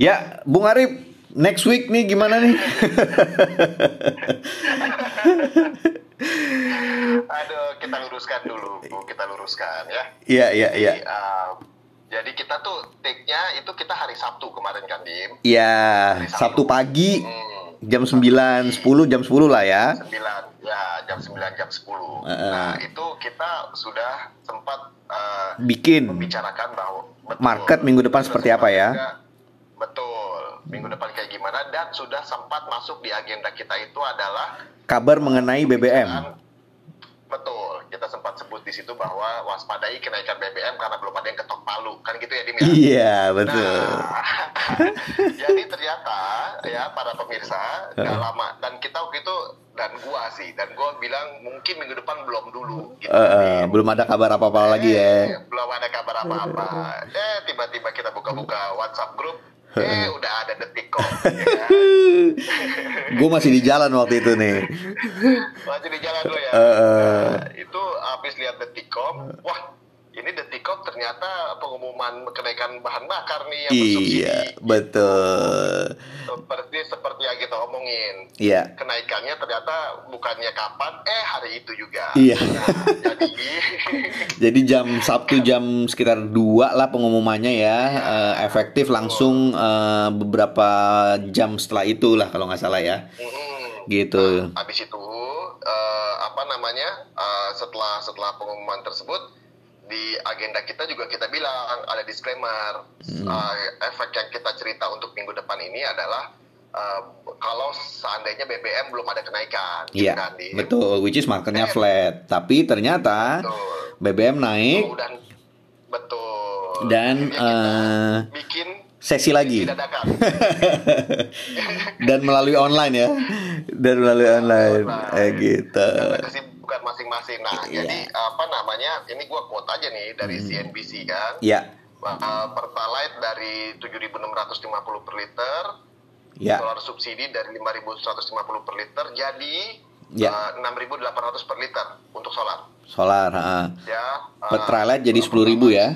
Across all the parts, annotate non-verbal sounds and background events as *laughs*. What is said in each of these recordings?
Ya, Bung Arif, next week nih gimana nih? Aduh, kita luruskan dulu, Bu. Kita luruskan ya. Iya, iya, iya. Jadi, uh, jadi kita tuh take-nya itu kita hari Sabtu kemarin kan, Dim? Iya, Sabtu pagi Hmm, jam 9, 10, jam 10 lah ya. 9, ya jam 9, jam 10. Heeh. Nah, itu kita sudah sempat uh, Bikin membicarakan bahwa betul, Market minggu depan seperti apa ya? juga-. Minggu depan kayak gimana dan sudah sempat masuk di agenda kita itu adalah kabar mengenai BBM. Betul, kita sempat sebut di situ bahwa waspadai kenaikan BBM karena belum ada yang ketok palu, kan gitu ya Dim ya? Iya, betul. Nah, *laughs* jadi ternyata ya para pemirsa nggak lama dan kita waktu itu dan gua sih dan gua bilang mungkin minggu depan belum dulu gitu. Eh, eh, belum ada kabar apa-apa lagi Eh, ya. Belum ada kabar apa-apa. Eh tiba-tiba kita buka-buka WhatsApp grup, eh udah ada detik kok. ya kan? Gue masih di jalan waktu itu nih. Masih di jalan dulu ya. Eh. Nah, itu habis lihat Detikcom, wah ini Detikcom ternyata pengumuman kenaikan bahan bakar nih yang. Iya, betul. Seperti seperti yang kita omongin. Iya. Kenaikannya ternyata bukannya kapan, eh hari itu juga. Iya. Nah, *laughs* jadi *laughs* Jadi jam Sabtu jam sekitar 2 lah pengumumannya ya. Eh, efektif langsung eh, beberapa jam setelah itu lah kalau nggak salah ya. mm, Gitu. habis itu eh, apa namanya eh, setelah setelah pengumuman tersebut agenda kita juga kita bilang ada disclaimer Hmm. Eh, efek yang kita cerita untuk minggu depan ini adalah eh, kalau seandainya BBM belum ada kenaikan gitu Iya, kan, betul. Which is marketnya flat. Tapi ternyata Betul. BBM naik Oh, dan betul dan eh, bikin sesi lagi *laughs* dan melalui online ya. Dan melalui online. Online. Eh gitu. Masing-masing. Nah, Iya. jadi apa namanya? Ini gua quote aja nih dari Hmm. CNBC kan. Ya, Uh, Pertalite dari 7.650 per liter, ya. solar subsidi dari 5.150 per liter, jadi Ya. uh, 6.800 per liter untuk solar. Solar, heeh. Ya. uh, Petralite jadi 10.000 ya.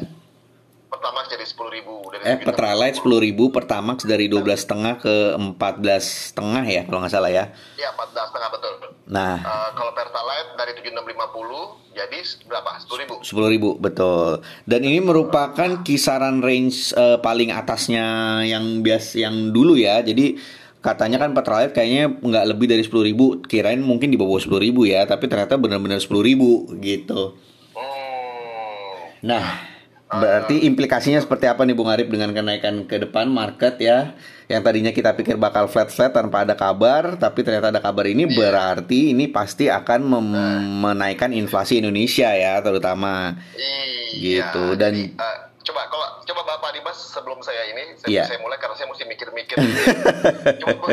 Pertamax jadi 10.000 dari Eh, Petralite 10.000, Pertamax dari 12,5 ke 14,5 ya kalau nggak salah ya. Ya, 14,5 betul. Nah, Uh, kalau Pertalite dari 7.650 jadi berapa? 10.000. 10.000 betul. Dan ini merupakan kisaran range eh, paling atasnya yang bias yang dulu ya. Jadi katanya kan Petralite kayaknya nggak lebih dari 10.000. Kirain mungkin di bawah 10.000 ya, tapi ternyata benar-benar 10.000 gitu. Hmm. Nah, berarti implikasinya seperti apa nih Bung Arif dengan kenaikan ke depan market ya? Yang tadinya kita pikir bakal flat-flat tanpa ada kabar, tapi ternyata ada kabar ini berarti ini pasti akan mem- menaikkan inflasi Indonesia ya, terutama. Iya. Gitu, dan- jadi, eh, coba kalau coba Bapak Dimas sebelum saya ini saya, Iya. saya mulai karena saya mesti mikir-mikir. *laughs* Coba,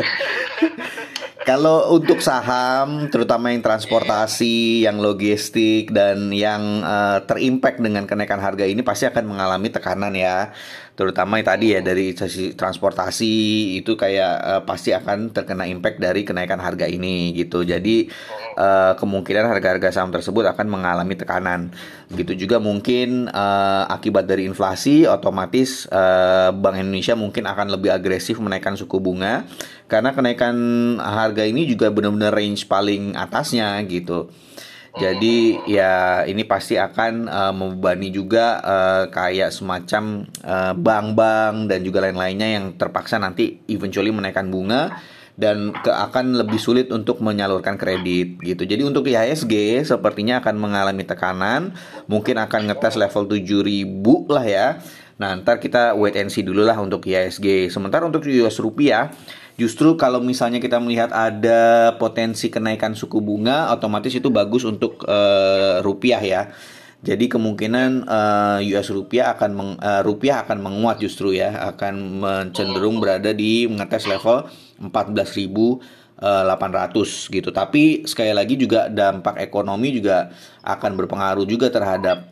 Kalau untuk saham, terutama yang transportasi, yang logistik, dan yang eh, terimpact dengan kenaikan harga ini pasti akan mengalami tekanan ya. Terutama yang tadi ya dari sisi transportasi itu kayak eh, pasti akan terkena impact dari kenaikan harga ini gitu. Jadi eh, kemungkinan harga-harga saham tersebut akan mengalami tekanan. Begitu juga mungkin eh, akibat dari inflasi, otomatis eh, Bank Indonesia mungkin akan lebih agresif menaikkan suku bunga karena kenaikan harga ini juga benar-benar range paling atasnya gitu. Jadi ya ini pasti akan eh, membebani juga eh, kayak semacam eh, bank-bank dan juga lain-lainnya yang terpaksa nanti eventually menaikkan bunga dan ke akan lebih sulit untuk menyalurkan kredit gitu. Jadi untuk IHSG sepertinya akan mengalami tekanan, mungkin akan ngetes level 7000 lah ya. Nah, ntar kita wait and see dulu lah untuk IHSG. Sementara untuk US rupiah Justru kalau misalnya kita melihat ada potensi kenaikan suku bunga, otomatis itu bagus untuk eh, rupiah ya. Jadi kemungkinan eh, US rupiah akan meng- eh, rupiah akan menguat justru ya, akan cenderung berada di mengetes level 14.800 gitu. Tapi sekali lagi juga dampak ekonomi juga akan berpengaruh juga terhadap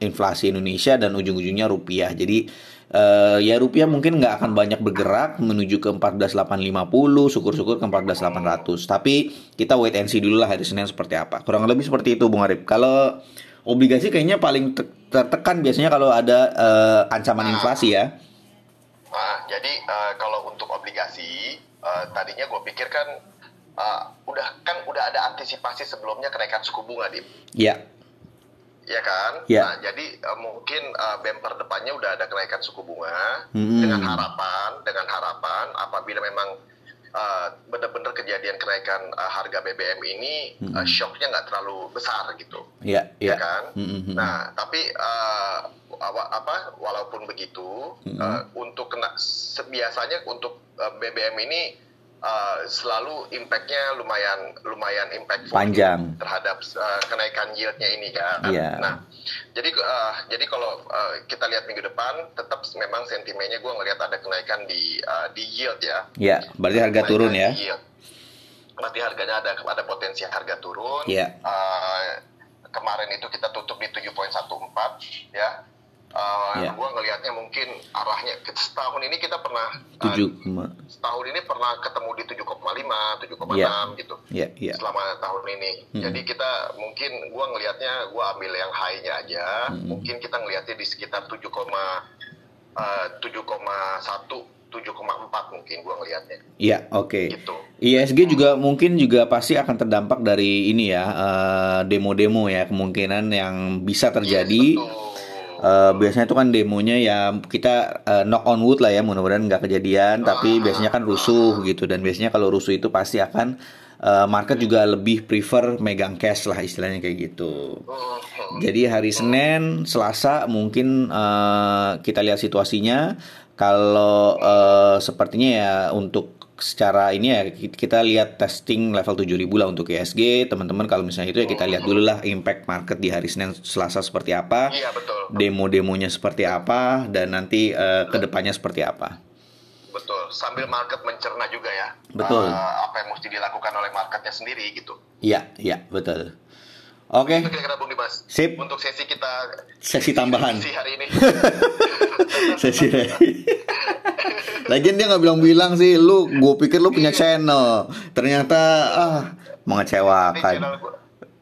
inflasi Indonesia dan ujung-ujungnya rupiah. Jadi eh, ya rupiah mungkin nggak akan banyak bergerak menuju ke 14.850, syukur-syukur ke 14.800. Tapi kita wait and see dulu lah hari Senin seperti apa. Kurang lebih seperti itu Bung Arif. Kalau obligasi kayaknya paling te- tertekan biasanya kalau ada eh, ancaman inflasi ya. ah, jadi uh, kalau untuk obligasi uh, tadinya gue pikir kan uh, udah kan udah ada antisipasi sebelumnya kenaikan suku bunga di. Iya. Ya kan? Ya. Nah, jadi uh, mungkin uh, bumper depannya udah ada kenaikan suku bunga Hmm. dengan harapan dengan harapan apabila memang uh, benar-benar kejadian kenaikan uh, harga BBM ini uh, shocknya nggak terlalu besar gitu. Iya, ya iya. kan? Mm-mm. Nah, tapi uh, apa walaupun begitu uh, untuk kena biasanya untuk uh, BBM ini uh, selalu impactnya lumayan lumayan impactful Panjang. terhadap uh, kenaikan yieldnya ini kan. Iya. Nah, jadi uh, jadi kalau uh, kita lihat minggu depan tetap memang sentimennya gue ngelihat ada kenaikan di uh, di yield ya. Iya, berarti harga Kenaikan turun ya. yield. Berarti harganya ada ada potensi harga turun. Iya. Uh, kemarin itu kita tutup di 7.14 ya. Uh, Iya. Gua ngelihatnya mungkin arahnya setahun ini kita pernah uh, Tujuh koma- setahun ini pernah ketemu di 7,5, 7,6 Iya. gitu. Iya, iya. Selama tahun ini. Hmm. Jadi kita mungkin gua ngelihatnya gua ambil yang high-nya aja. Hmm. Mungkin kita ngelihatnya di sekitar 7, uh, 7,1 7,4 mungkin gua ngelihatnya Iya, oke. gitu. ISG juga mungkin juga pasti akan terdampak dari ini ya eh, demo-demo ya kemungkinan yang bisa terjadi. Yes, betul. Eh, biasanya itu kan demonya ya kita eh, knock on wood lah ya mudah-mudahan nggak kejadian tapi biasanya kan rusuh gitu dan biasanya kalau rusuh itu pasti akan eh, market juga lebih prefer megang cash lah istilahnya kayak gitu. Mhm. Jadi hari Senin, Selasa mungkin eh, kita lihat situasinya. Kalau eh, sepertinya ya untuk secara ini ya kita lihat testing level 7000 lah untuk ISG. Teman-teman kalau misalnya itu ya kita lihat dulu lah impact market di hari Senin, Selasa seperti apa. Iya betul. Demo-demonya seperti apa dan nanti eh, ke depannya seperti apa. Betul. Sambil market mencerna juga ya. Betul. uh, apa yang mesti dilakukan oleh marketnya sendiri gitu. Iya, iya, betul. Oke, Itu kira-kira Bung Dimas. Sip. Untuk sesi kita Sesi tambahan. Sesi hari ini. *laughs* sesi *laughs* Lagian dia nggak bilang-bilang sih, lu, gue pikir lu punya channel, ternyata ah Ini mengecewakan. channel gua,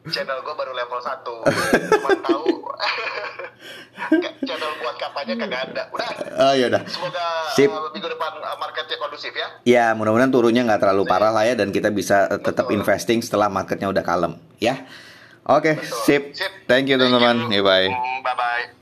channel gua baru level 1 Cuma tahu *laughs* channel buat kampanye kagak ada. Udah. Oh ya udah. Semoga Sip. uh, minggu depan uh, marketnya kondusif ya. Ya mudah-mudahan turunnya nggak terlalu parah lah ya dan kita bisa eh, tetap investing setelah marketnya udah kalem, ya. Oke, Betul. sip. Sip. Thank you teman-teman. bye. Bye-bye.